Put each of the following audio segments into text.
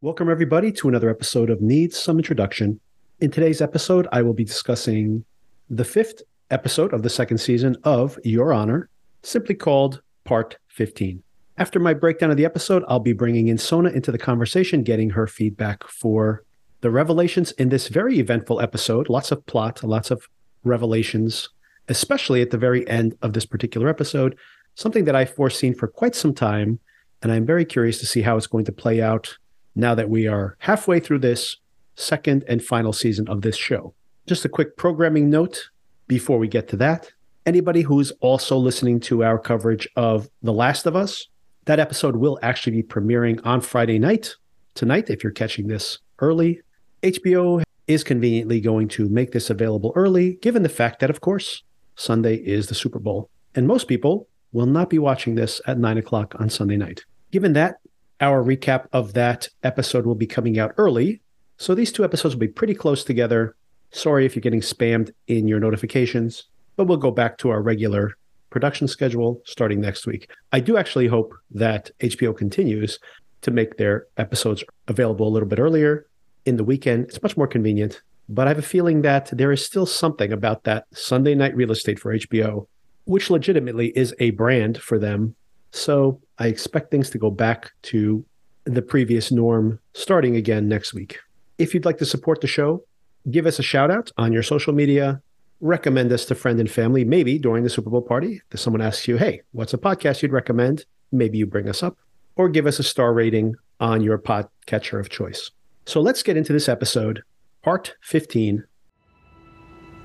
Welcome, everybody, to another episode of Needs Some Introduction. In today's episode, I will be discussing the fifth episode of the second season of Your Honor, simply called Part 15. After my breakdown of the episode, I'll be bringing in Sona into the conversation, getting her feedback for the revelations in this very eventful episode. Lots of plot, lots of revelations, especially at the very end of this particular episode, something that I've foreseen for quite some time. And I'm very curious to see how it's going to play out now that we are halfway through this second and final season of this show. Just a quick programming note before we get to that. Anybody who's also listening to our coverage of The Last of Us, that episode will actually be premiering on Friday night, tonight, if you're catching this early. HBO is conveniently going to make this available early, given the fact that, of course, Sunday is the Super Bowl. And most people will not be watching this at nine o'clock on Sunday night. Given that, our recap of that episode will be coming out early. So these two episodes will be pretty close together. Sorry if you're getting spammed in your notifications, but we'll go back to our regular production schedule starting next week. I do actually hope that HBO continues to make their episodes available a little bit earlier in the weekend. It's much more convenient, but I have a feeling that there is still something about that Sunday night real estate for HBO, which legitimately is a brand for them so I expect things to go back to the previous norm starting again next week. If you'd like to support the show, give us a shout out on your social media, recommend us to friend and family, maybe during the Super Bowl party. If someone asks you, hey, what's a podcast you'd recommend? Maybe you bring us up, or give us a star rating on your podcatcher of choice. So let's get into this episode, part 15.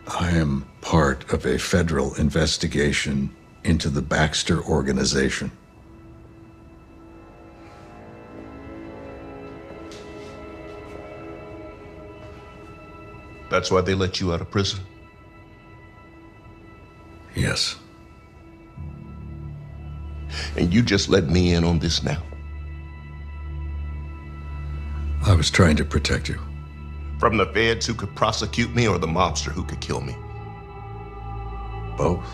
I am part of a federal investigation into the Baxter organization. That's why they let you out of prison? Yes. And you just let me in on this now? I was trying to protect you. From the feds who could prosecute me or the mobster who could kill me? Both.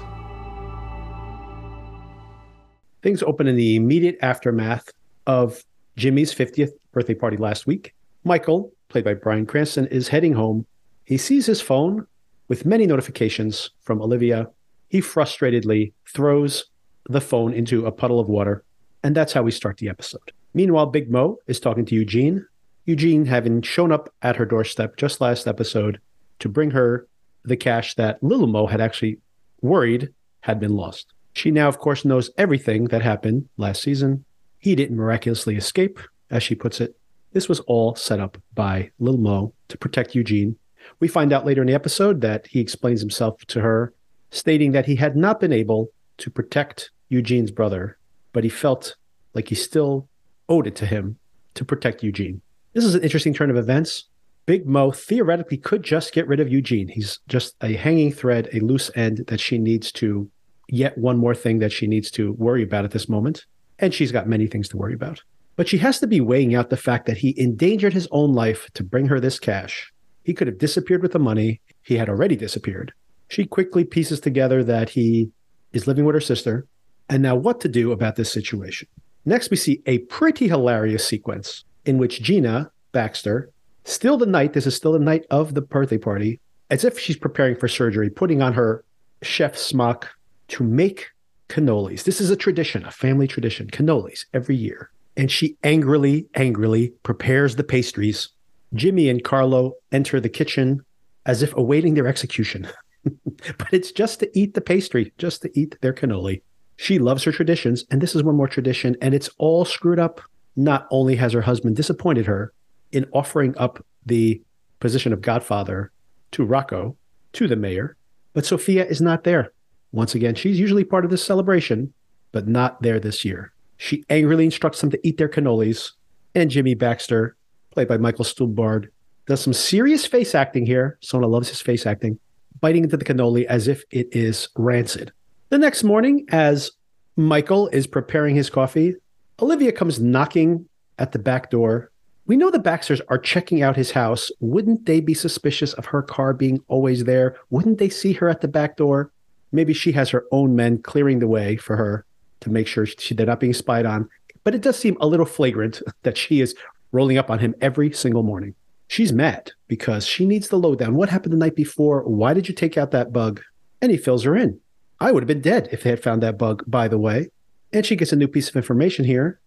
Things open in the immediate aftermath of Jimmy's 50th birthday party last week. Michael, played by Bryan Cranston, is heading home. He sees his phone with many notifications from Olivia. He frustratedly throws the phone into a puddle of water, and that's how we start the episode. Meanwhile, Big Mo is talking to Eugene. Eugene having shown up at her doorstep just last episode to bring her the cash that Little Mo had actually worried had been lost. She now, of course, knows everything that happened last season. He didn't miraculously escape, as she puts it. This was all set up by Lil Mo to protect Eugene. We find out later in the episode that he explains himself to her, stating that he had not been able to protect Eugene's brother, but he felt like he still owed it to him to protect Eugene. This is an interesting turn of events. Big Mo theoretically could just get rid of Eugene. He's just a hanging thread, a loose end that she needs to yet one more thing that she needs to worry about at this moment. And she's got many things to worry about. But she has to be weighing out the fact that he endangered his own life to bring her this cash. He could have disappeared with the money. He had already disappeared. She quickly pieces together that he is living with her sister and now what to do about this situation. Next, we see a pretty hilarious sequence in which Gina Baxter, still the night, this is still the night of the birthday party, as if she's preparing for surgery, putting on her chef smock, to make cannolis. This is a tradition, a family tradition, cannolis every year. And she angrily, angrily prepares the pastries. Jimmy and Carlo enter the kitchen as if awaiting their execution. but it's just to eat the pastry, just to eat their cannoli. She loves her traditions, and this is one more tradition, and it's all screwed up. Not only has her husband disappointed her in offering up the position of godfather to Rocco, to the mayor, but Sophia is not there. Once again, she's usually part of this celebration, but not there this year. She angrily instructs them to eat their cannolis, and Jimmy Baxter, played by Michael Stuhlbarg, does some serious face acting here. Sona loves his face acting, biting into the cannoli as if it is rancid. The next morning, as Michael is preparing his coffee, Olivia comes knocking at the back door. We know the Baxters are checking out his house. Wouldn't they be suspicious of her car being always there? Wouldn't they see her at the back door? Maybe she has her own men clearing the way for her to make sure she, they're not being spied on. But it does seem a little flagrant that she is rolling up on him every single morning. She's mad because she needs the lowdown. What happened the night before? Why did you take out that bug? And he fills her in. I would have been dead if they had found that bug, by the way. And she gets a new piece of information here.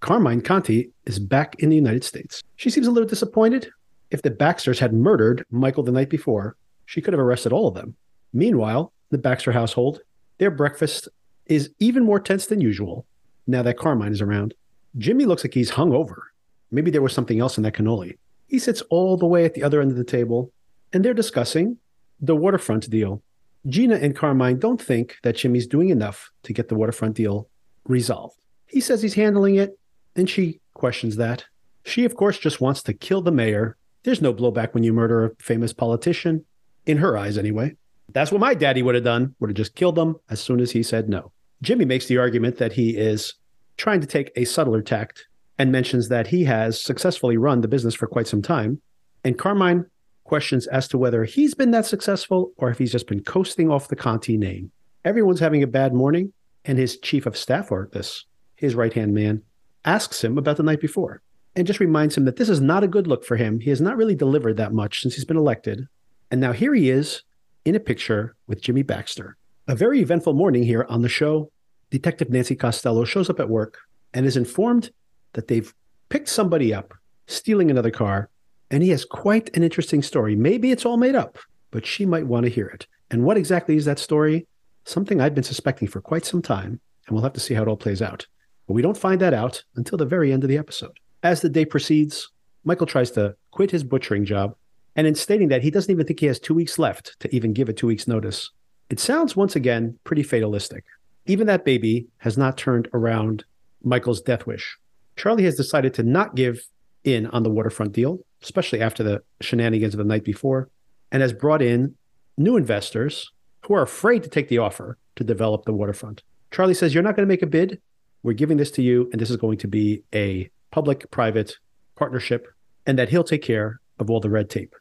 Carmine Conti is back in the United States. She seems a little disappointed. If the Baxters had murdered Michael the night before, she could have arrested all of them. Meanwhile, the Baxter household, their breakfast is even more tense than usual now that Carmine is around. Jimmy looks like he's hung over. Maybe there was something else in that cannoli. He sits all the way at the other end of the table, and they're discussing the waterfront deal. Gina and Carmine don't think that Jimmy's doing enough to get the waterfront deal resolved. He says he's handling it, and she questions that. She, of course, just wants to kill the mayor. There's no blowback when you murder a famous politician, in her eyes anyway. That's what my daddy would have done, would have just killed them as soon as he said no. Jimmy makes the argument that he is trying to take a subtler tact and mentions that he has successfully run the business for quite some time. And Carmine questions as to whether he's been that successful or if he's just been coasting off the Conti name. Everyone's having a bad morning, and his chief of staff, or this, his right hand man, asks him about the night before and just reminds him that this is not a good look for him. He has not really delivered that much since he's been elected. And now here he is in a picture with Jimmy Baxter. A very eventful morning here on the show. Detective Nancy Costello shows up at work and is informed that they've picked somebody up stealing another car. And he has quite an interesting story. Maybe it's all made up, but she might want to hear it. And what exactly is that story? Something I've been suspecting for quite some time, and we'll have to see how it all plays out. But we don't find that out until the very end of the episode. As the day proceeds, Michael tries to quit his butchering job, and in stating that he doesn't even think he has two weeks left to even give a two weeks notice, it sounds once again pretty fatalistic. Even that baby has not turned around Michael's death wish. Charlie has decided to not give in on the waterfront deal, especially after the shenanigans of the night before, and has brought in new investors who are afraid to take the offer to develop the waterfront. Charlie says, You're not going to make a bid. We're giving this to you, and this is going to be a public private partnership, and that he'll take care of all the red tape.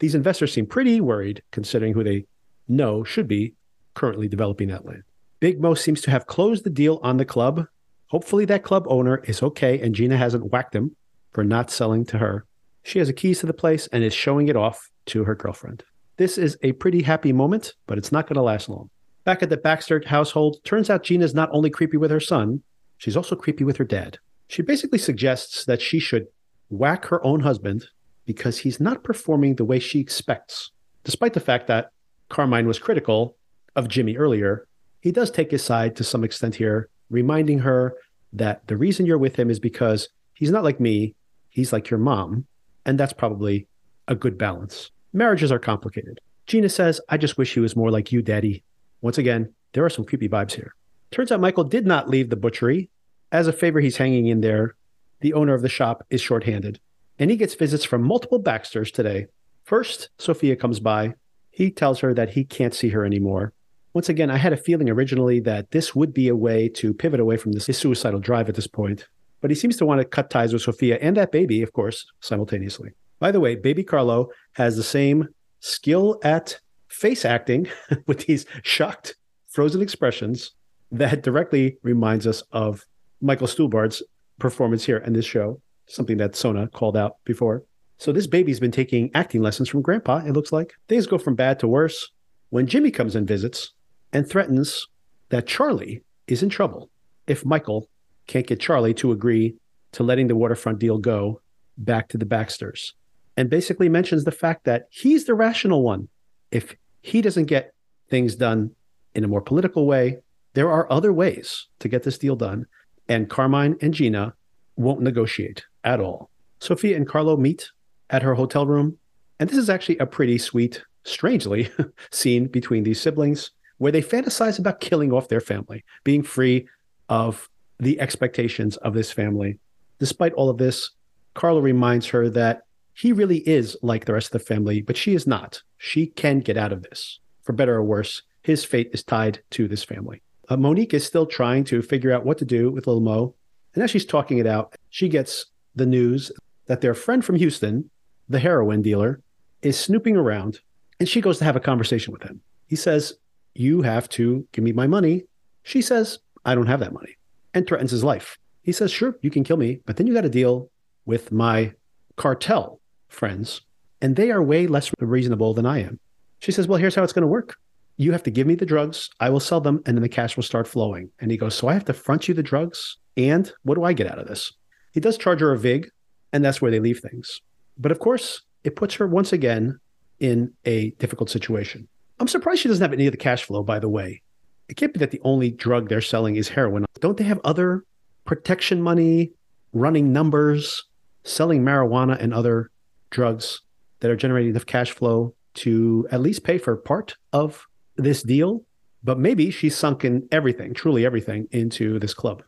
These investors seem pretty worried considering who they know should be currently developing that land. Big Mo seems to have closed the deal on the club. Hopefully, that club owner is okay and Gina hasn't whacked him for not selling to her. She has the keys to the place and is showing it off to her girlfriend. This is a pretty happy moment, but it's not going to last long. Back at the Baxter household, turns out Gina's not only creepy with her son, she's also creepy with her dad. She basically suggests that she should whack her own husband because he's not performing the way she expects. Despite the fact that Carmine was critical of Jimmy earlier, he does take his side to some extent here, reminding her that the reason you're with him is because he's not like me, he's like your mom. And that's probably a good balance. Marriages are complicated. Gina says, I just wish he was more like you, Daddy. Once again, there are some creepy vibes here. Turns out Michael did not leave the butchery. As a favor, he's hanging in there. The owner of the shop is shorthanded, and he gets visits from multiple Baxters today. First, Sophia comes by. He tells her that he can't see her anymore. Once again, I had a feeling originally that this would be a way to pivot away from this suicidal drive at this point, but he seems to want to cut ties with Sophia and that baby, of course, simultaneously. By the way, baby Carlo has the same skill at face acting with these shocked, frozen expressions that directly reminds us of Michael Stuhlbarg's performance here in this show, something that Sona called out before. So this baby's been taking acting lessons from grandpa, it looks like. Things go from bad to worse. When Jimmy comes and visits, and threatens that Charlie is in trouble if Michael can't get Charlie to agree to letting the waterfront deal go back to the Baxters. And basically mentions the fact that he's the rational one. If he doesn't get things done in a more political way, there are other ways to get this deal done. And Carmine and Gina won't negotiate at all. Sophia and Carlo meet at her hotel room. And this is actually a pretty sweet, strangely, scene between these siblings where they fantasize about killing off their family, being free of the expectations of this family. Despite all of this, Carlo reminds her that he really is like the rest of the family, but she is not. She can get out of this. For better or worse, his fate is tied to this family. Uh, Monique is still trying to figure out what to do with little Mo. And as she's talking it out, she gets the news that their friend from Houston, the heroin dealer, is snooping around and she goes to have a conversation with him. He says, you have to give me my money. She says, I don't have that money and threatens his life. He says, Sure, you can kill me, but then you got to deal with my cartel friends, and they are way less reasonable than I am. She says, Well, here's how it's going to work. You have to give me the drugs, I will sell them, and then the cash will start flowing. And he goes, So I have to front you the drugs? And what do I get out of this? He does charge her a VIG, and that's where they leave things. But of course, it puts her once again in a difficult situation. I'm surprised she doesn't have any of the cash flow, by the way. It can't be that the only drug they're selling is heroin. Don't they have other protection money, running numbers, selling marijuana and other drugs that are generating enough cash flow to at least pay for part of this deal? But maybe she's sunken everything, truly everything, into this club.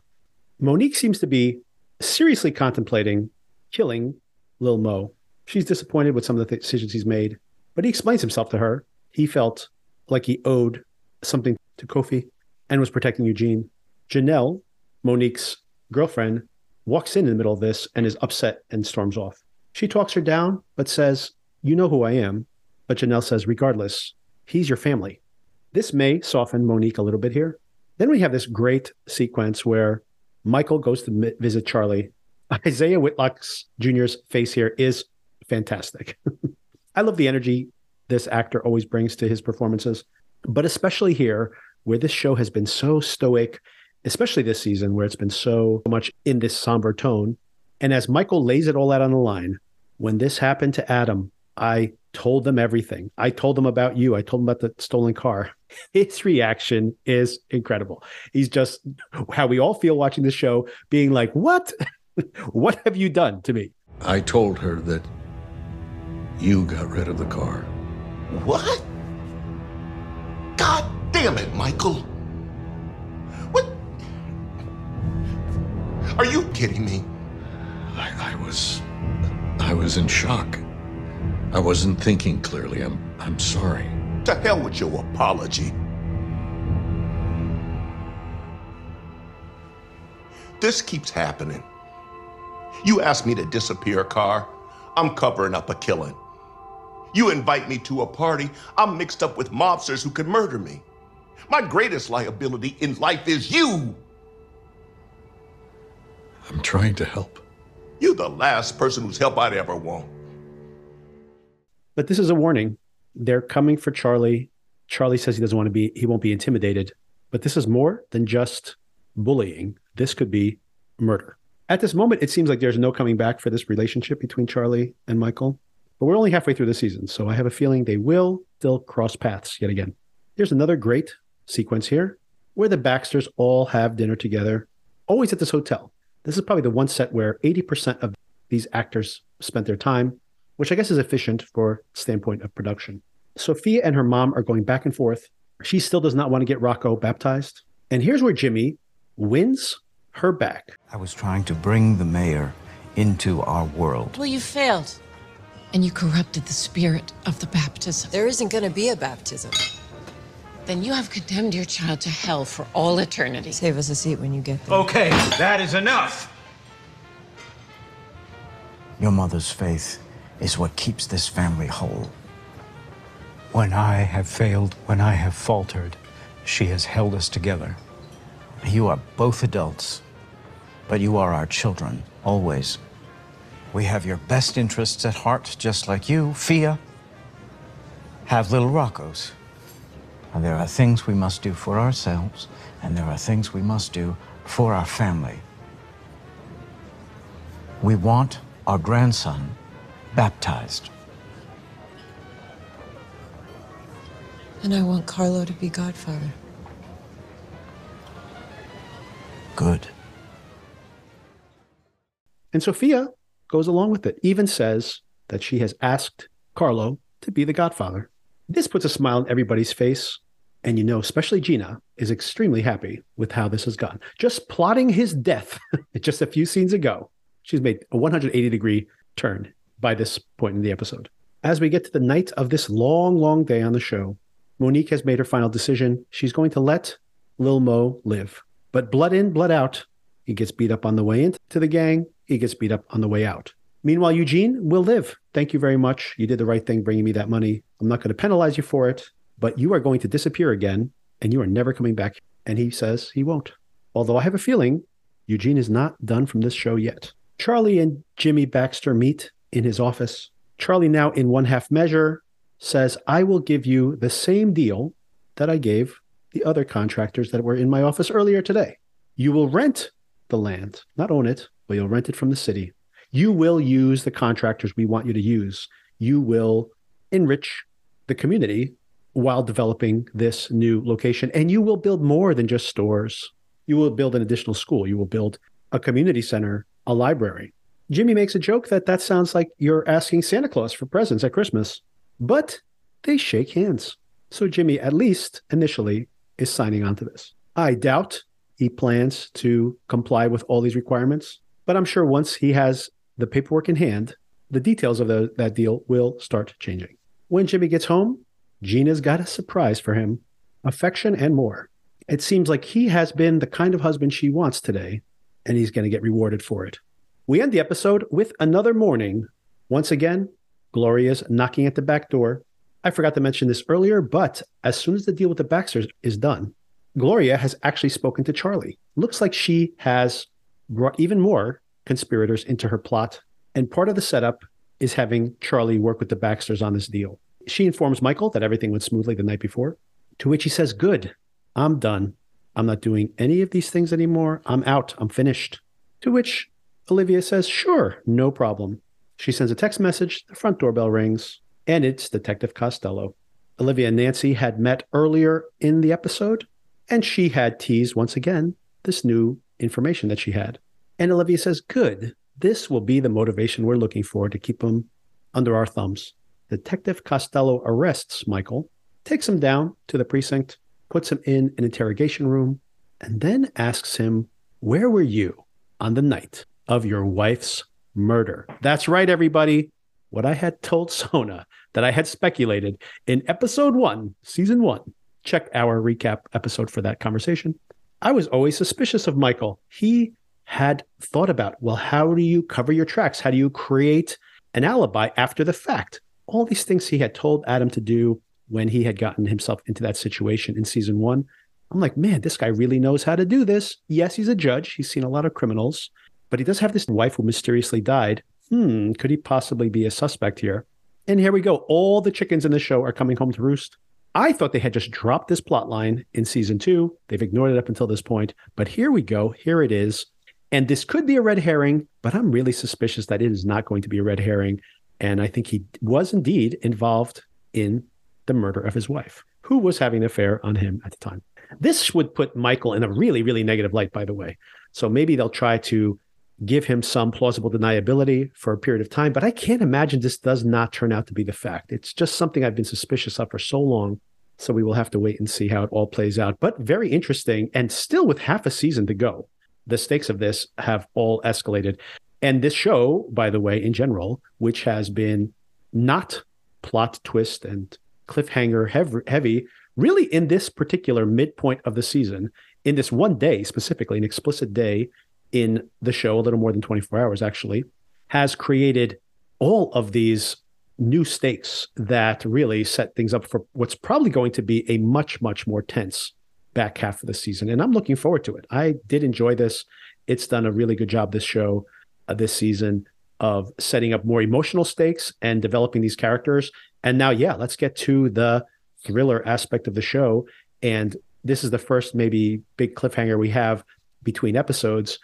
Monique seems to be seriously contemplating killing Lil Mo. She's disappointed with some of the decisions he's made, but he explains himself to her. He felt like he owed something to Kofi and was protecting Eugene. Janelle, Monique's girlfriend, walks in in the middle of this and is upset and storms off. She talks her down, but says, You know who I am. But Janelle says, Regardless, he's your family. This may soften Monique a little bit here. Then we have this great sequence where Michael goes to visit Charlie. Isaiah Whitlock Jr.'s face here is fantastic. I love the energy this actor always brings to his performances, but especially here, where this show has been so stoic, especially this season, where it's been so much in this somber tone. And as Michael lays it all out on the line, when this happened to Adam, I told them everything. I told them about you. I told them about the stolen car. His reaction is incredible. He's just how we all feel watching the show, being like, What? what have you done to me? I told her that you got rid of the car. What? God damn it, Michael. What? Are you kidding me? I, I was. I was in shock. I wasn't thinking clearly. I'm. I'm sorry. To hell with your apology. This keeps happening. You ask me to disappear car, I'm covering up a killing. You invite me to a party, I'm mixed up with mobsters who could murder me. My greatest liability in life is you. I'm trying to help. You're the last person whose help I'd ever want. But this is a warning. They're coming for Charlie. Charlie says he doesn't want to be, he won't be intimidated. But this is more than just bullying. This could be murder. At this moment, it seems like there's no coming back for this relationship between Charlie and Michael. But we're only halfway through the season, so I have a feeling they will still cross paths yet again. Here's another great sequence here where the Baxters all have dinner together, always at this hotel. This is probably the one set where 80% of these actors spent their time, which I guess is efficient for standpoint of production. Sophia and her mom are going back and forth. She still does not want to get Rocco baptized. And here's where Jimmy wins her back. I was trying to bring the mayor into our world. Well, you failed and you corrupted the spirit of the baptism. There isn't going to be a baptism. Then you have condemned your child to hell for all eternity. Save us a seat when you get there. Okay, that is enough. Your mother's faith is what keeps this family whole. When I have failed, when I have faltered, she has held us together. You are both adults, but you are our children, always. We have your best interests at heart, just like you, Fia, have little Rocco's. And there are things we must do for ourselves, and there are things we must do for our family. We want our grandson baptized. And I want Carlo to be godfather. Good. And Sophia goes along with it, even says that she has asked Carlo to be the godfather. This puts a smile on everybody's face. And you know, especially Gina is extremely happy with how this has gone. Just plotting his death just a few scenes ago, she's made a 180 degree turn by this point in the episode. As we get to the night of this long, long day on the show, Monique has made her final decision. She's going to let Lil Mo live. But blood in, blood out. He gets beat up on the way into the gang. He gets beat up on the way out. Meanwhile, Eugene will live. Thank you very much. You did the right thing bringing me that money. I'm not going to penalize you for it, but you are going to disappear again and you are never coming back. And he says he won't. Although I have a feeling Eugene is not done from this show yet. Charlie and Jimmy Baxter meet in his office. Charlie, now in one half measure, says, I will give you the same deal that I gave the other contractors that were in my office earlier today. You will rent the land, not own it, but you'll rent it from the city. You will use the contractors we want you to use. You will enrich the community while developing this new location. And you will build more than just stores. You will build an additional school. You will build a community center, a library. Jimmy makes a joke that that sounds like you're asking Santa Claus for presents at Christmas, but they shake hands. So Jimmy, at least initially, is signing on to this. I doubt he plans to comply with all these requirements, but I'm sure once he has the paperwork in hand, the details of the, that deal will start changing. When Jimmy gets home, Gina's got a surprise for him affection and more. It seems like he has been the kind of husband she wants today, and he's going to get rewarded for it. We end the episode with another morning. Once again, Gloria's knocking at the back door. I forgot to mention this earlier, but as soon as the deal with the Baxters is done, Gloria has actually spoken to Charlie. Looks like she has brought even more conspirators into her plot. And part of the setup is having Charlie work with the Baxters on this deal. She informs Michael that everything went smoothly the night before, to which he says, Good, I'm done. I'm not doing any of these things anymore. I'm out. I'm finished. To which Olivia says, Sure, no problem. She sends a text message, the front doorbell rings, and it's Detective Costello. Olivia and Nancy had met earlier in the episode, and she had teased once again this new information that she had. And Olivia says, Good, this will be the motivation we're looking for to keep him under our thumbs. Detective Costello arrests Michael, takes him down to the precinct, puts him in an interrogation room, and then asks him, Where were you on the night of your wife's murder? That's right, everybody. What I had told Sona that I had speculated in episode one, season one. Check our recap episode for that conversation. I was always suspicious of Michael. He had thought about, well, how do you cover your tracks? How do you create an alibi after the fact? all these things he had told Adam to do when he had gotten himself into that situation in season one. I'm like, man, this guy really knows how to do this. Yes, he's a judge. He's seen a lot of criminals, but he does have this wife who mysteriously died. Hmm, could he possibly be a suspect here? And here we go. All the chickens in the show are coming home to roost. I thought they had just dropped this plot line in season two. They've ignored it up until this point. But here we go. Here it is. And this could be a red herring, but I'm really suspicious that it is not going to be a red herring. And I think he was indeed involved in the murder of his wife, who was having an affair on him at the time. This would put Michael in a really, really negative light, by the way. So maybe they'll try to give him some plausible deniability for a period of time. But I can't imagine this does not turn out to be the fact. It's just something I've been suspicious of for so long. So we will have to wait and see how it all plays out. But very interesting. And still with half a season to go, the stakes of this have all escalated. And this show, by the way, in general, which has been not plot twist and cliffhanger heavy, really in this particular midpoint of the season, in this one day specifically, an explicit day in the show, a little more than 24 hours actually, has created all of these new stakes that really set things up for what's probably going to be a much, much more tense back half of the season. And I'm looking forward to it. I did enjoy this. It's done a really good job, this show uh, this season of setting up more emotional stakes and developing these characters. And now, yeah, let's get to the thriller aspect of the show. And this is the first maybe big cliffhanger we have between episodes.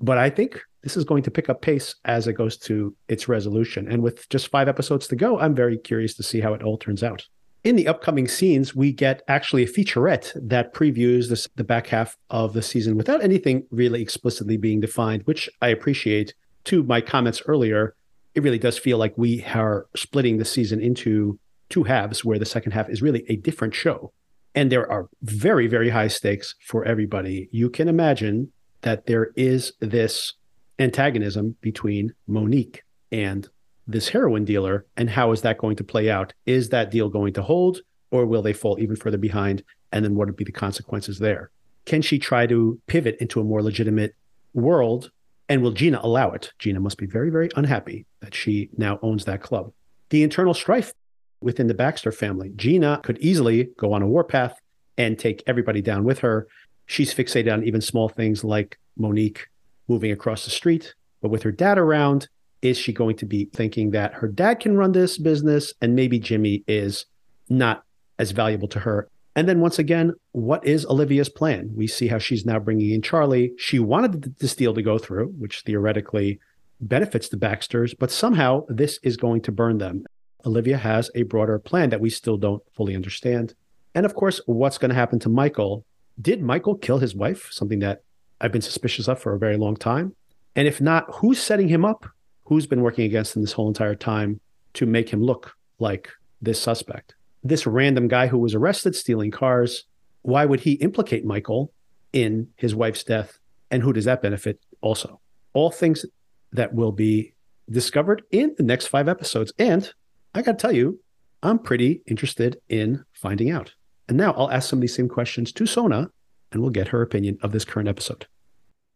But I think this is going to pick up pace as it goes to its resolution. And with just five episodes to go, I'm very curious to see how it all turns out. In the upcoming scenes, we get actually a featurette that previews this, the back half of the season without anything really explicitly being defined, which I appreciate to my comments earlier, it really does feel like we are splitting the season into two halves where the second half is really a different show. And there are very, very high stakes for everybody. You can imagine that there is this antagonism between Monique and this heroin dealer. And how is that going to play out? Is that deal going to hold or will they fall even further behind? And then what would be the consequences there? Can she try to pivot into a more legitimate world and will Gina allow it? Gina must be very, very unhappy that she now owns that club. The internal strife within the Baxter family. Gina could easily go on a warpath and take everybody down with her. She's fixated on even small things like Monique moving across the street But with her dad around, is she going to be thinking that her dad can run this business and maybe Jimmy is not as valuable to her? And then once again, what is Olivia's plan? We see how she's now bringing in Charlie. She wanted this deal to go through, which theoretically benefits the Baxters, but somehow this is going to burn them. Olivia has a broader plan that we still don't fully understand. And of course, what's going to happen to Michael? Did Michael kill his wife? Something that I've been suspicious of for a very long time. And if not, who's setting him up? Who's been working against him this whole entire time to make him look like this suspect? This random guy who was arrested stealing cars, why would he implicate Michael in his wife's death? And who does that benefit also? All things that will be discovered in the next five episodes. And I got to tell you, I'm pretty interested in finding out. And now I'll ask some of these same questions to Sona and we'll get her opinion of this current episode.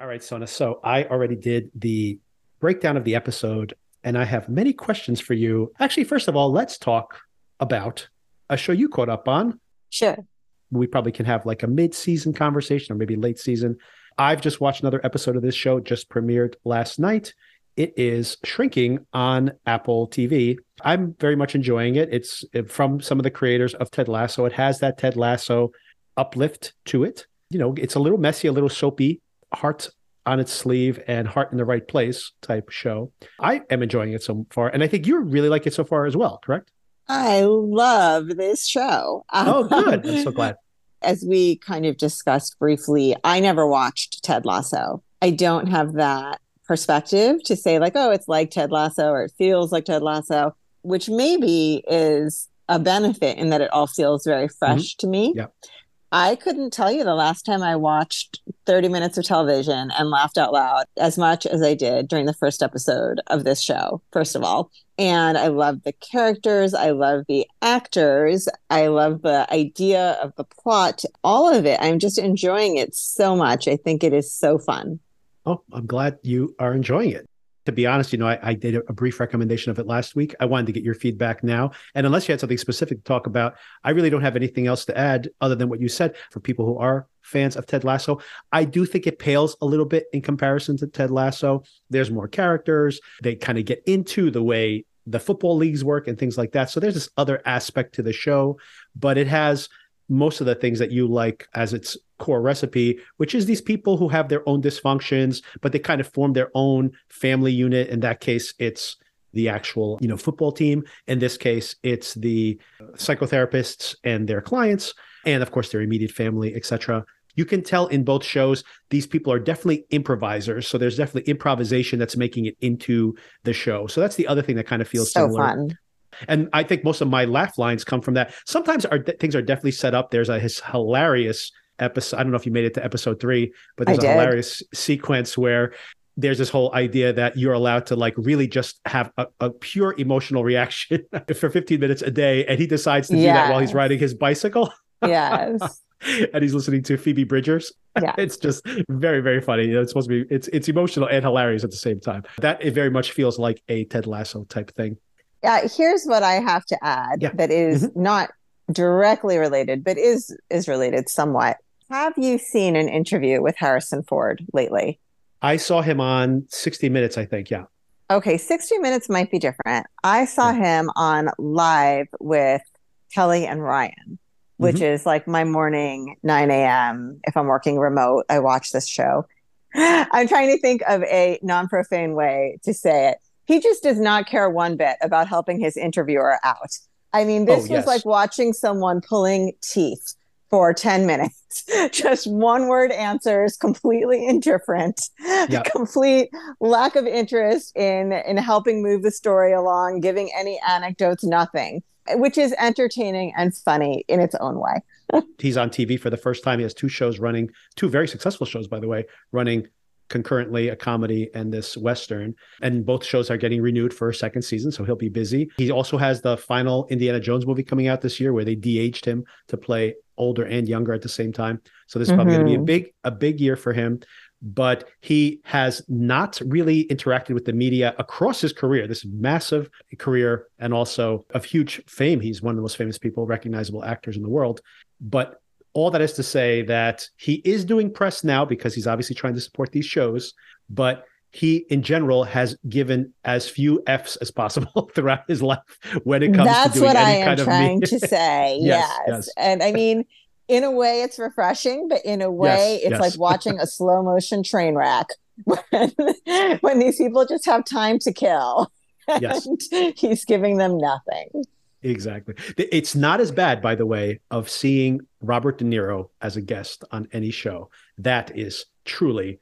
All right, Sona. So I already did the breakdown of the episode and I have many questions for you. Actually, first of all, let's talk about a show you caught up on. Sure. We probably can have like a mid season conversation or maybe late season. I've just watched another episode of this show, just premiered last night. It is shrinking on Apple TV. I'm very much enjoying it. It's uh, from some of the creators of Ted Lasso. It has that Ted Lasso uplift to it. You know, it's a little messy, a little soapy, heart on its sleeve and heart in the right place type show. I am enjoying it so far. And I think you really like it so far as well, correct? I love this show. Oh, um, good. I'm so glad. As we kind of discussed briefly, I never watched Ted Lasso. I don't have that perspective to say like oh it's like ted lasso or it feels like ted lasso which maybe is a benefit in that it all feels very fresh mm-hmm. to me. Yeah. I couldn't tell you the last time i watched 30 minutes of television and laughed out loud as much as i did during the first episode of this show first of all. And i love the characters. I love the actors. I love the idea of the plot all of it. I'm just enjoying it so much. I think it is so fun Oh, I'm glad you are enjoying it. To be honest, you know, I, I did a, brief recommendation of it last week. I wanted to get your feedback now. And unless you had something specific to talk about, I really don't have anything else to add other than what you said. For people who are fans of Ted Lasso, I do think it pales a little bit in comparison to Ted Lasso. There's more characters. They kind of get into the way the football leagues work and things like that. So there's this other aspect to the show, but it has most of the things that you like as its core recipe, which is these people who have their own dysfunctions, but they kind of form their own family unit. In that case, it's the actual you know football team. In this case, it's the psychotherapists and their clients, and of course their immediate family, etc. You can tell in both shows these people are definitely improvisers. So there's definitely improvisation that's making it into the show. So that's the other thing that kind of feels so similar. fun. And I think most of my laugh lines come from that. Sometimes our things are definitely set up. There's a his hilarious episode. I don't know if you made it to episode three, but there's a hilarious sequence where there's this whole idea that you're allowed to like really just have a, a pure emotional reaction for 15 minutes a day. And he decides to do that while he's riding his bicycle. Yes. and he's listening to Phoebe Bridgers. Yeah. it's just very, very funny. You know, it's supposed to be it's it's emotional and hilarious at the same time. That it very much feels like a Ted Lasso type thing. Yeah, here's what I have to add yeah. that is mm-hmm. not directly related, but is is related somewhat. Have you seen an interview with Harrison Ford lately? I saw him on 60 Minutes, I think. Yeah. Okay, 60 Minutes might be different. I saw yeah. him on live with Kelly and Ryan, which mm-hmm. is like my morning 9 a.m. If I'm working remote, I watch this show. I'm trying to think of a non profane way to say it. He just does not care one bit about helping his interviewer out. I mean, oh, this oh, yes. was like watching someone pulling teeth for 10 minutes. Just one word answers, completely indifferent, yep. complete lack of interest in in helping move the story along, giving any anecdotes, nothing, which is entertaining and funny in its own way. He's on TV for the first time. He has two shows running, two very successful shows, by the way, running concurrently a comedy and this western and both shows are getting renewed for a second season so he'll be busy he also has the final indiana jones movie coming out this year where they de-aged him to play older and younger at the same time so this is probably mm-hmm. going to be a mm-hmm. big a big year for him but he has not really interacted with the media across his career this massive career and also of huge fame he's one of the most famous people recognizable actors in the world but all that is to say that he is doing press now because he's obviously trying to support these shows, but he in general has given as few F's as possible throughout his life when it comes That's to doing what I any am kind of trying to say. Yes, yes, yes. And I mean, in a way, it's refreshing, but in a way, Yes, it's like watching a slow motion train wreck when, when these people just have time to kill. Yes. He's giving them nothing. Exactly. It's not as bad, by the way, of seeing Robert De Niro as a guest on any show. That is truly,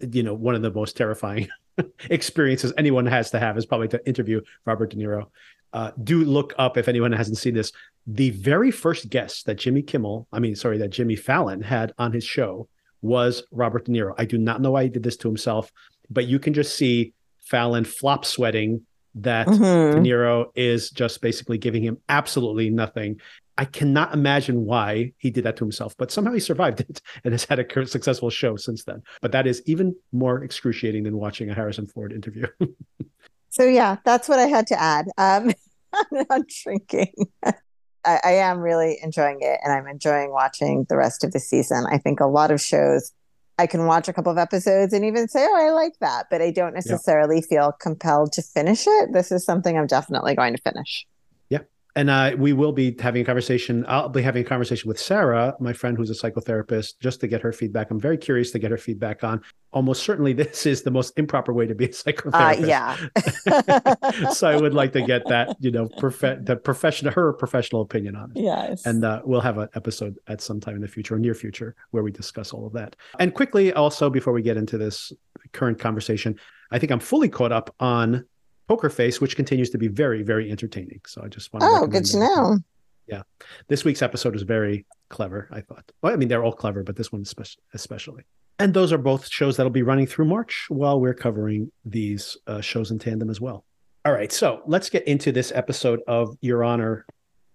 you know, one of the most terrifying experiences anyone has to have is probably to interview Robert De Niro. Uh, do look up if anyone hasn't seen this. The very first guest that Jimmy Kimmel, I mean, sorry, that Jimmy Fallon had on his show was Robert De Niro. I do not know why he did this to himself, but you can just see Fallon flop sweating that Mhm. De Niro is just basically giving him absolutely nothing. I cannot imagine why he did that to himself, but somehow he survived it and has had a successful show since then. But that is even more excruciating than watching a Harrison Ford interview. So yeah, that's what I had to add. Um, on Shrinking. I, I am really enjoying it, and I'm enjoying watching the rest of the season. I think a lot of shows I can watch a couple of episodes and even say, "Oh, I like that," but I don't necessarily feel compelled to finish it. This is something I'm definitely going to finish. And uh, we will be having a conversation. I'll be having a conversation with Sarah, my friend who's a psychotherapist, just to get her feedback. I'm very curious to get her feedback on. Almost certainly, this is the most improper way to be a Uh, psychotherapist. yeah. so I would like to get that, you know, prof- the professional, her professional opinion on it. yes. And uh, we'll have an episode at some time in the future or near future where we discuss all of that. And quickly, also, before we get into this current conversation, I think I'm fully caught up on Poker Face, which continues to be very, very entertaining. So I just want to oh, good to that. know. Yeah. This week's episode was very clever, I thought. Well, I mean, they're all clever, but this one especially. And those are both shows that'll be running through March while we're covering these uh, shows in tandem as well. All right. So let's get into this episode of Your Honor.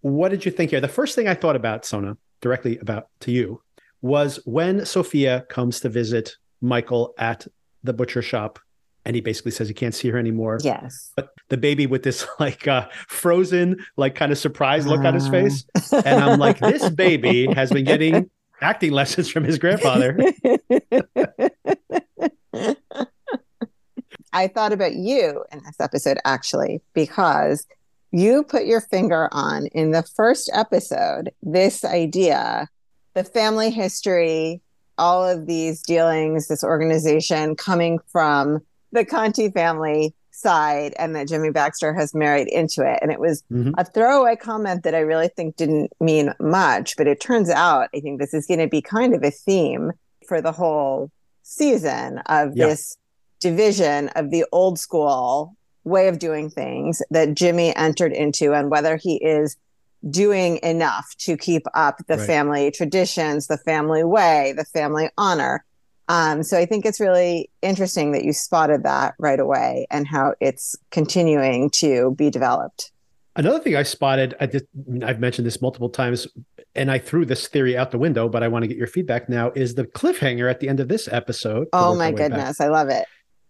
What did you think here? The first thing I thought about, Sona, directly about to you, was when Sophia comes to visit Michael at the butcher shop and he basically says he can't see her anymore Yes. but the baby with this like uh frozen like kind of surprised look on his Ah. face and i'm like this baby has been getting acting lessons from his grandfather I thought about you in this episode actually, because you put your finger on in the first episode this idea, the family history, all of these dealings, this organization coming from the Conti family side, and that Jimmy Baxter has married into it. And it was Mhm. a throwaway comment that I really think didn't mean much, but it turns out I think this is going to be kind of a theme for the whole season of Yeah. this division of the old school way of doing things that Jimmy entered into and whether he is doing enough to keep up the Right. family traditions, the family way, the family honor. Um, so I think it's really interesting that you spotted that right away and how it's continuing to be developed. another thing i spotted i just i've mentioned this multiple times and i threw this theory out the window but i want to get your feedback now is the cliffhanger at the end of this episode Oh my way back, goodness, I love it.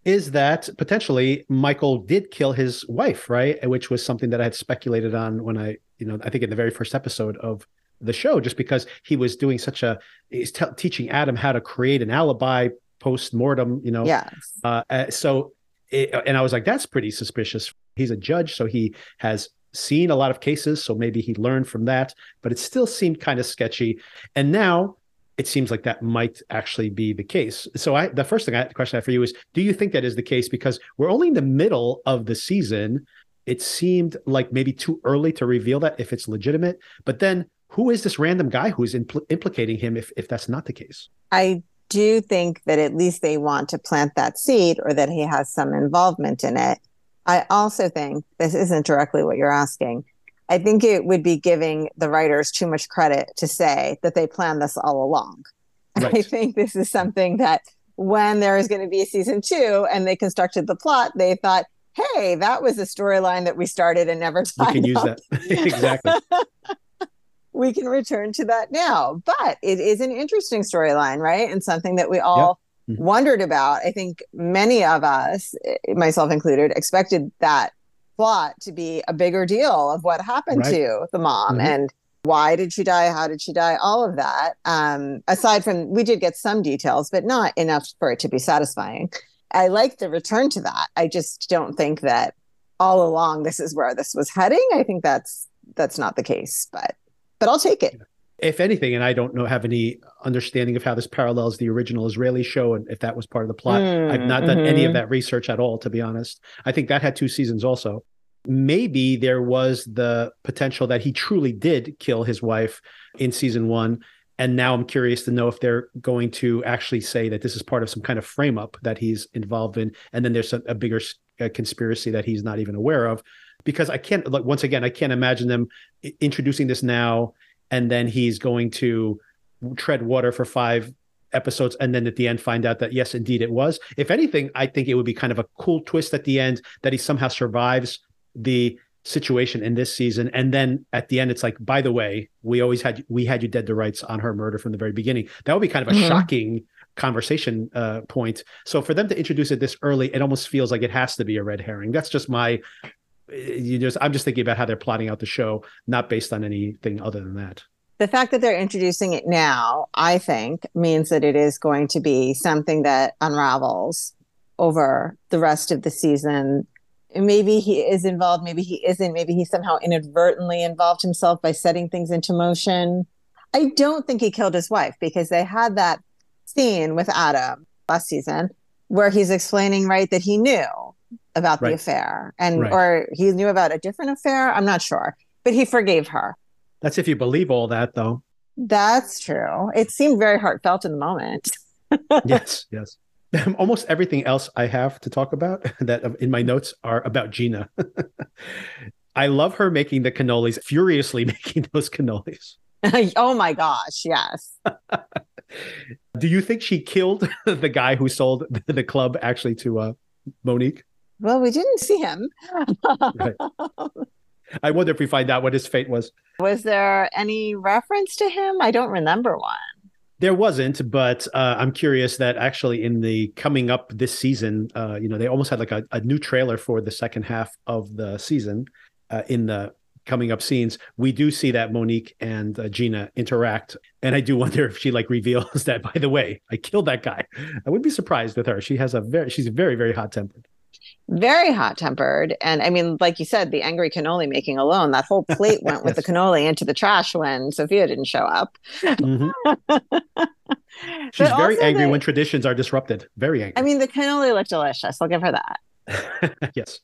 is that potentially Michael did kill his wife, right? Which was something that I had speculated on when I, you know, I think in the very first episode of the show, just because he was doing such a, he's te- teaching Adam how to create an alibi post mortem, you know. Yes. Uh, uh, so, it, and I was like, that's pretty suspicious. He's a judge, so he has seen a lot of cases, so maybe he learned from that, but it still seemed kind of sketchy. And now it seems like that might actually be the case. So I the first thing I the question I have for you is do you think that is the case? Because we're only in the middle of the season. It seemed like maybe too early to reveal that if it's legitimate. But then who is this random guy who's impl- implicating him if if that's not the case? I do think that at least they want to plant that seed or that he has some involvement in it. I also think this isn't directly what you're asking. I think it would be giving the writers too much credit to say that they planned this all along. I think this is something that when there is going to be a season two and they constructed the plot, they thought, hey, that was a storyline that we started and never tied can use up. that exactly. we can return to that now. But it is an interesting storyline, right? And something that we all Mhm. wondered about. I think many of us, myself included, expected that plot to be a bigger deal of what happened Right. to the mom Mhm. and why did she die? How did she die? All of that. Um, aside from, we did get some details, but not enough for it to be satisfying. I like the return to that. I just don't think that all along this is where this was heading. I think that's that's not the case, but but I'll take it. If anything, and I don't know have any understanding of how this parallels the original Israeli show and if that was part of the plot. Mm, I've not done any of mhm. that research at all, to be honest. I think that had two seasons also. Maybe there was the potential that he truly did kill his wife in season one. And now I'm curious to know if they're going to actually say that this is part of some kind of frame up that he's involved in. And then there's a, a bigger uh, conspiracy that he's not even aware of. Because I can't, like, once again, I can't imagine them introducing this now and then he's going to tread water for five episodes and then at the end find out that yes indeed it was. If anything i think it would be kind of a cool twist at the end that he somehow survives the situation in this season. And then at the end it's like by the way we always had we had you dead to rights on her murder from the very beginning. That would be kind of a Mhm. shocking conversation uh, point. So for them to introduce it this early it almost feels like it has to be a red herring. That's just my you just i'm just thinking about how they're plotting out the show not based on anything other than that the fact that they're introducing it now, I think, means that it is going to be something that unravels over the rest of the season. Maybe he is involved, maybe he isn't, maybe he somehow inadvertently involved himself by setting things into motion. I don't think he killed his wife because they had that scene with Adam last season where he's explaining, right, that he knew about Right. the affair and Right. or he knew about a different affair. I'm not sure, but he forgave her. that's if you believe all that though That's true. It seemed very heartfelt in the moment. yes, yes. Almost everything else I have to talk about that in my notes are about Gina. I love her making the cannolis, furiously making those cannolis. oh my gosh, yes. Do you think she killed the guy who sold the club actually to uh, Monique? Well, we didn't see him. Right. I wonder if we find out what his fate was. Was there any reference to him? I don't remember one. There wasn't, but uh, I'm curious that actually in the coming up this season, uh, you know, they almost had like a, a new trailer for the second half of the season. Uh, in the coming up scenes, we do see that Monique and uh, Gina interact, and I do wonder if she like reveals that. By the way, I killed that guy. I would be surprised with her. She has a very, she's very, very hot tempered. Very hot tempered. And I mean, like you said, the angry cannoli making alone, that whole plate went with the cannoli into the trash when Sophia didn't show up. Mhm. But She's very angry the- when traditions are disrupted. Very angry. I mean, the cannoli looked delicious. I'll give her that. yes.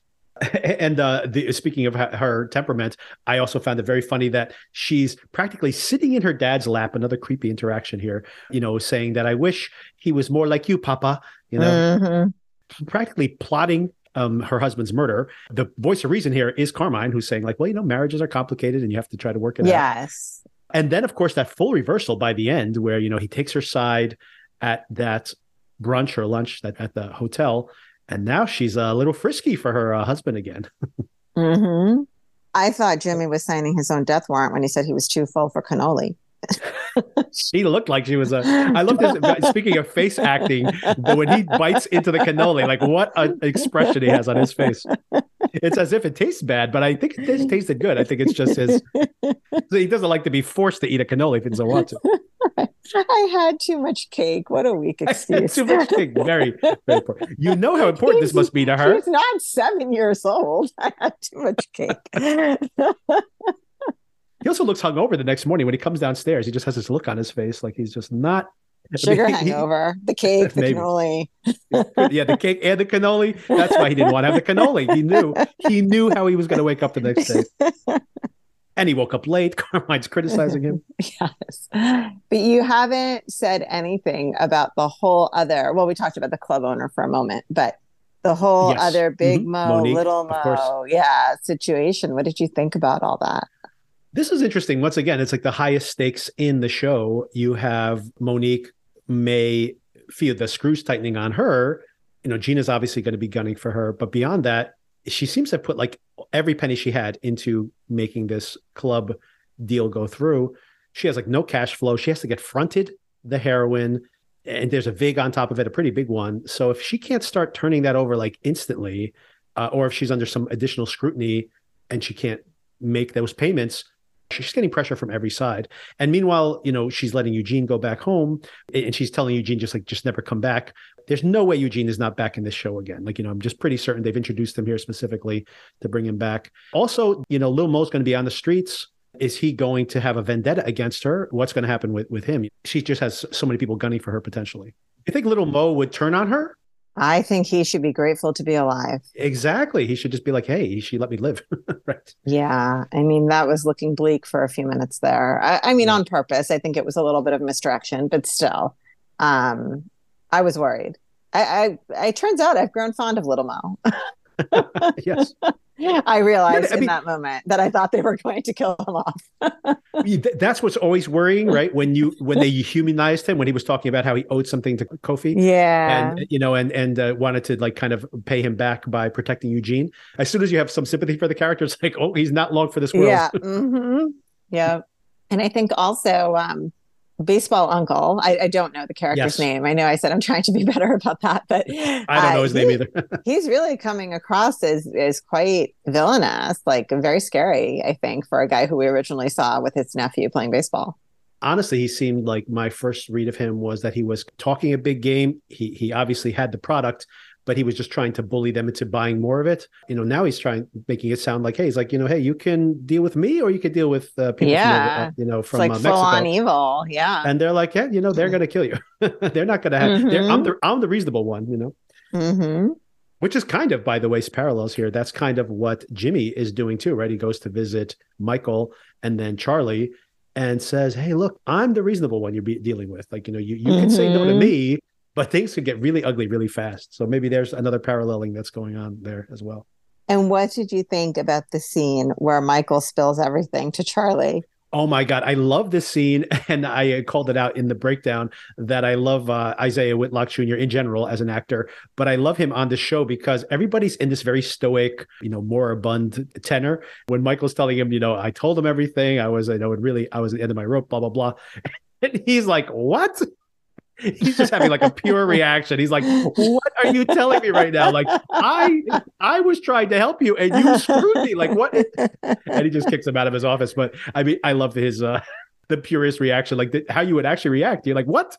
And uh, the, speaking of her, temperament, I also found it very funny that she's practically sitting in her dad's lap. Another creepy interaction here, you know, saying that I wish he was more like you, Papa. You know, Mhm. practically plotting um, her husband's murder. The voice of reason here is Carmine, who's saying like, well, you know, marriages are complicated and you have to try to work it out. Yes. And then, of course, that full reversal by the end, where you know he takes her side at that brunch or lunch that at the hotel, and now she's a little frisky for her uh, husband again. hmm I thought Jimmy was signing his own death warrant when he said he was too full for cannoli. she looked like she was a. I love this. Speaking of face acting, but when he bites into the cannoli, like what an expression he has on his face. It's as if it tastes bad, but I think it tastes, tasted good. I think it's just his. He doesn't like to be forced to eat a cannoli if he doesn't want to. I had too much cake. What a weak excuse. Too much cake. Very, very important. You know how important this must be to her. She's not seven years old. I had too much cake. He also looks hungover the next morning when he comes downstairs. He just has this look on his face, like he's just not. Sugar I mean, he- hangover. The cake, the Maybe. cannoli. yeah, the cake and the cannoli. That's why he didn't want to have the cannoli. He knew he knew how he was going to wake up the next day, and he woke up late. Carmine's criticizing him. Yes. But you haven't said anything about the whole other. Well, we talked about the club owner for a moment, but the whole Yes. other big Mhm. Mo, Monique, little. Mo, yeah, situation. What did you think about all that? This is interesting. Once again, it's like the highest stakes in the show. You have Monique may feel the screws tightening on her. You know, Gina's obviously going to be gunning for her, but beyond that, she seems to have put like every penny she had into making this club deal go through. She has like no cash flow. She has to get fronted the heroin, and there's a vig on top of it, a pretty big one. So if she can't start turning that over like instantly, uh, or if she's under some additional scrutiny and she can't make those payments, She's getting pressure from every side. And meanwhile, you know, she's letting Eugene go back home and she's telling Eugene just like, just never come back. There's no way Eugene is not back in this show again. Like, you know, I'm just pretty certain they've introduced him here specifically to bring him back. Also, you know, Lil Mo's going to be on the streets. Is he going to have a vendetta against her? What's going to happen with, with him? She just has so many people gunning for her potentially. You think Little Mo would turn on her? I think he should be grateful to be alive. Exactly. He should just be like, hey, she let me live. right. Yeah. I mean, that was looking bleak for a few minutes there. I, I mean, yeah. on purpose. I think it was a little bit of misdirection, but still, um, I was worried. I, I, it turns out I've grown fond of Little Mo. yes. I realized I in mean, that moment that I thought they were going to kill him off. that's what's always worrying, right? When you when they humanized him, when he was talking about how he owed something to Kofi, yeah, and you know, and and uh, wanted to like kind of pay him back by protecting Eugene. As soon as you have some sympathy for the character, it's like, oh, he's not long for this world. Yeah, mm-hmm. yeah, and I think also um, baseball uncle. I, I, don't know the character's yes. name. I know I said I'm trying to be better about that, but I don't know his uh, name either. he's really coming across as as quite villainous, like very scary. I think for a guy who we originally saw with his nephew playing baseball. Honestly, he seemed like my first read of him was that he was talking a big game. He he obviously had the product, but he was just trying to bully them into buying more of it. You know, now he's trying making it sound like, hey, he's like, you know, hey, you can deal with me, or you could deal with uh, people, yeah, from, uh, you know, from it's like uh, Mexico. full on evil, yeah. And they're like, yeah, you know, they're mm-hmm. gonna kill you. they're not gonna have. Mm-hmm. I'm the I'm the reasonable one, you know. Mm-hmm. Which is kind of, by the way, parallels here. That's kind of what Jimmy is doing too, right? He goes to visit Michael and then Charlie and says, "Hey, look, I'm the reasonable one you're be- dealing with. Like, you know, you, you can say no to mm-hmm. me, but things can get really ugly really fast. So maybe there's another paralleling that's going on there as well. And what did you think about the scene where Michael spills everything to Charlie? Oh my God, I love this scene, and I called it out in the breakdown that I love uh, Isaiah Whitlock Jr. in general as an actor, but I love him on the show because everybody's in this very stoic, you know, moribund tenor. When Michael's telling him, you know, I told him everything, I was, I know, it really, I was at the end of my rope, blah blah blah, and he's like, "What?" He's just having like a pure reaction. He's like, "What are you telling me right now? Like, I I was trying to help you, and you screwed me. Like, what?" And he just kicks him out of his office. But I mean, I love his uh the purest reaction, like the, how you would actually react. You're like, "What?"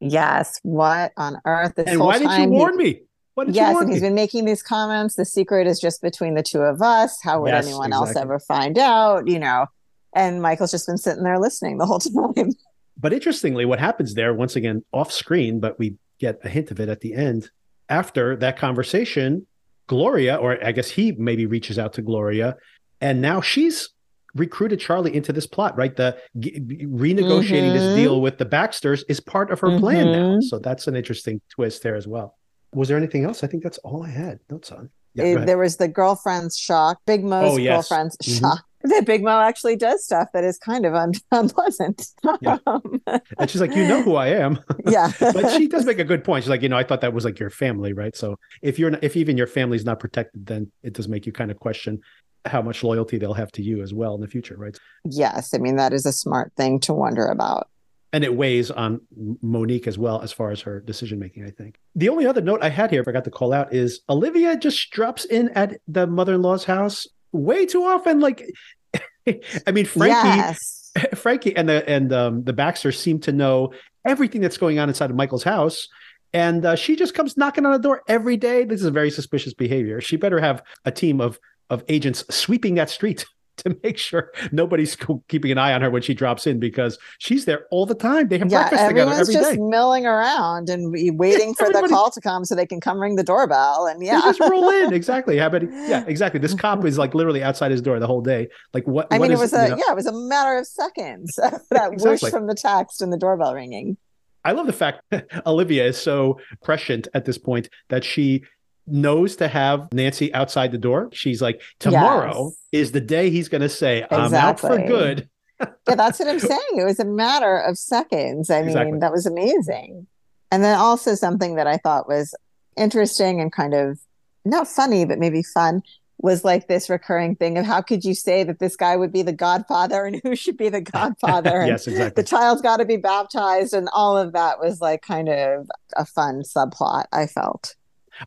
Yes. What on earth? This and why did you warn he, me? yes, and he's been making these comments. The secret is just between the two of us. How would yes, anyone exactly. else ever find out? You know. And Michael's just been sitting there listening the whole time. But interestingly, what happens there, once again, off screen, but we get a hint of it at the end. After that conversation, Gloria, or I guess he maybe reaches out to Gloria, and now she's recruited Charlie into this plot, right? The g- renegotiating mm-hmm. this deal with the Baxters is part of her mm-hmm. plan now. Mm-hmm. So that's an interesting twist there as well. Was there anything else? I think that's all I had notes on. Yeah, there was the girlfriend's shock, Big Mo's oh, yes. girlfriend's mm-hmm. shock that Big Mo actually does stuff that is kind of un- unpleasant. Yeah. Um, and she's like, you know who I am. Yeah. but she does make a good point. She's like, you know, I thought that was like your family, right? So if you're not, if even your family's not protected, then it does make you kind of question how much loyalty they'll have to you as well in the future, right? Yes. I mean, that is a smart thing to wonder about. And it weighs on Monique as well as far as her decision making, I think. The only other note I had here, I forgot to call out, is Olivia just drops in at the mother in law's house way too often. Like, I mean, Frankie, yes. Frankie, and the and um, the Baxter seem to know everything that's going on inside of Michael's house. And uh, she just comes knocking on the door every day. This is a very suspicious behavior. She better have a team of of agents sweeping that street to make sure nobody's keeping an eye on her when she drops in because she's there all the time. They have yeah, breakfast together every just day. milling around and waiting for the call to come so they can come ring the doorbell. And yeah, just roll in. Exactly. How about yeah, exactly. This cop is like literally outside his door the whole day. Like what? I mean, it was a you know, yeah, it was a matter of seconds that exactly. whoosh from the text and the doorbell ringing. I love the fact Olivia is so prescient at this point that she knows to have Nancy outside the door. She's like, tomorrow yes. is the day he's going to say, I'm exactly. out for good. yeah, that's what I'm saying. It was a matter of seconds. I exactly. mean, that was amazing. And then also something that I thought was interesting and kind of not funny, but maybe fun was like this recurring thing of how could you say that this guy would be the godfather and who should be the godfather? yes, exactly. The child's got to be baptized, and all of that was like kind of a fun subplot. I felt.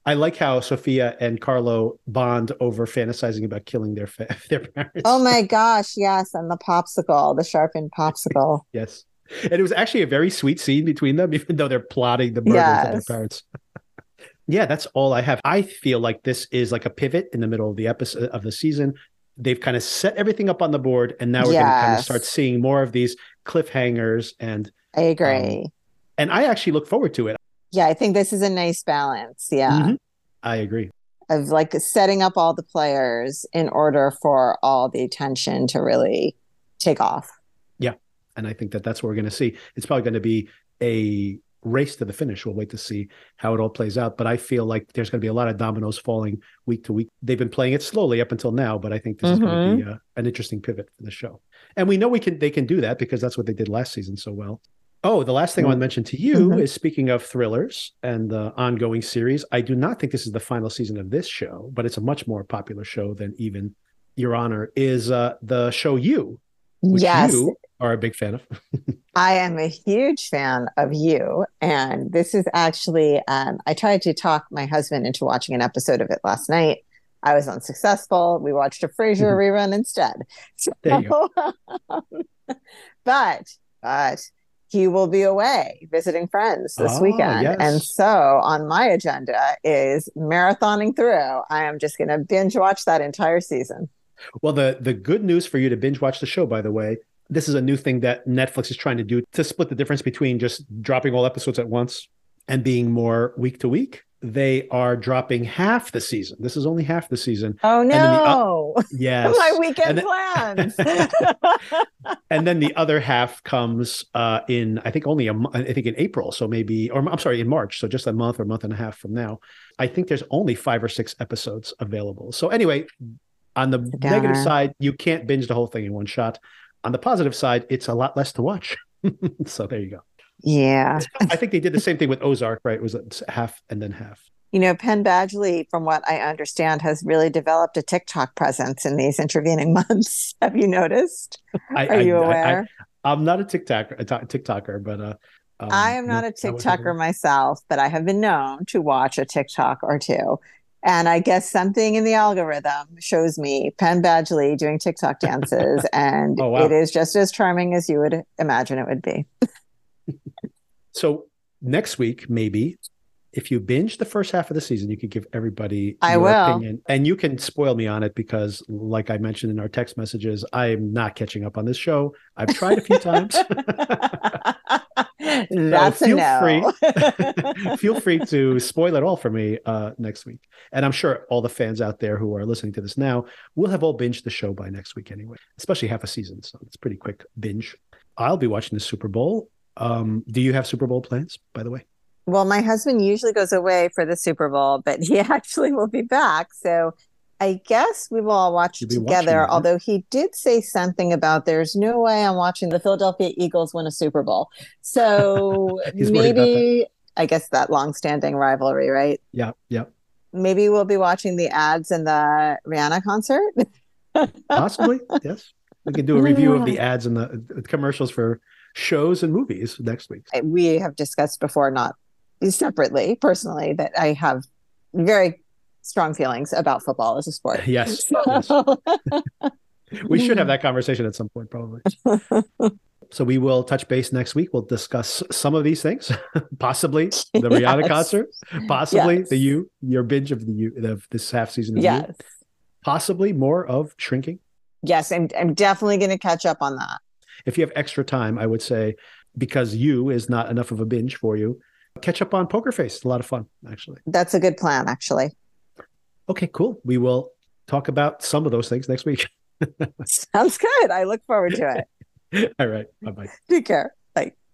I like how Sophia and Carlo bond over fantasizing about killing their fa- their parents. Oh my gosh, yes, and the popsicle, the sharpened popsicle. yes. And it was actually a very sweet scene between them, even though they're plotting the murder of their parents. yeah, that's all I have. I feel like this is like a pivot in the middle of the episode of the season. They've kind of set everything up on the board, and now we're going to kind of start seeing more of these cliffhangers. And um, I agree. and I actually look forward to it. Yeah, I think this is a nice balance. Yeah. Mhm. I agree. Of like setting up all the players in order for all the attention to really take off. Yeah. And I think that that's what we're going to see. It's probably going to be a race to the finish. We'll wait to see how it all plays out. But I feel like there's going to be a lot of dominoes falling week to week. They've been playing it slowly up until now, but I think this is going to be uh an interesting pivot for the show. And we know we can they can do that because that's what they did last season so well. Oh, the last thing I want to mention to you Mhm. is speaking of thrillers and the ongoing series. I do not think this is the final season of this show, but it's a much more popular show than even Your Honor is uh, the show You, which yes. you are a big fan of. I am a huge fan of you. And this is actually, um, I tried to talk my husband into watching an episode of it last night. I was unsuccessful. We watched a Frasier rerun instead. There you go. but, but he will be away visiting friends this Ah, weekend. yes. And so on my agenda is marathoning through. I am just going to binge watch that entire season. Well, the the good news for you to binge watch the show, by the way, this is a new thing that Netflix is trying to do to split the difference between just dropping all episodes at once and being more week to week. They are dropping half the season. This is only half the season. Oh then the no. Yes. my weekend And then- plans. and then the other half comes uh, in, I think only a I think in April. So maybe, or I'm sorry, in March. So just a month or month and a half from now. I think there's only five or six episodes available. So anyway, on the negative side, you can't binge the whole thing in one shot. On the positive side, it's a lot less to watch. so there you go. Yeah. I think they did the same thing with Ozark, right? It was half and then half. You know, Penn Badgley, from what I understand, has really developed a TikTok presence in these intervening months. Have you noticed? I, Are you I, aware? I, am not a TikToker, a t- TikToker, but uh, um, I am not no, a TikToker myself, but I have been known to watch a TikTok or two. And I guess something in the algorithm shows me Penn Badgley doing TikTok dances, and Oh, wow. it is just as charming as you would imagine it would be. So next week, maybe if you binge the first half of the season, you could give everybody I your will. opinion, and you can spoil me on it because, like I mentioned in our text messages, I am not catching up on this show. I've tried a few times. That's a feel no. Feel free to spoil it all for me uh, next week, and I'm sure all the fans out there who are listening to this now will have all binged the show by next week anyway, especially half a season. So it's pretty quick binge. I'll be watching the Super Bowl. Um, do you have Super Bowl plans, by the way? Well, my husband usually goes away for the Super Bowl, but he actually will be back. So I guess we will all watch You'll be watching together. Although he did say something about there's no way I'm watching the Philadelphia Eagles win a Super Bowl. So He's worried about maybe, I guess that long-standing rivalry, right? Yeah, yeah, Maybe we'll be watching the ads in the Rihanna concert. possibly. yes, we can do a review of the ads and the commercials for shows and movies next week. we have discussed before, not separately, personally, that I have very strong feelings about football as a sport. Yes, yes. We should have that conversation at some point, probably. So we will touch base next week. We'll discuss some of these things, possibly the Rihanna Yes. concert, possibly Yes. the you, your binge of the you of this half season of yes. you, possibly more of shrinking. Yes, I'm I'm definitely going to catch up on that. If you have extra time, I would say because you is not enough of a binge for you, catch up on Poker Face. It's a lot of fun, actually. That's a good plan, actually. Okay, cool. We will talk about some of those things next week. Sounds good. I look forward to it. All right. Bye bye. Take care.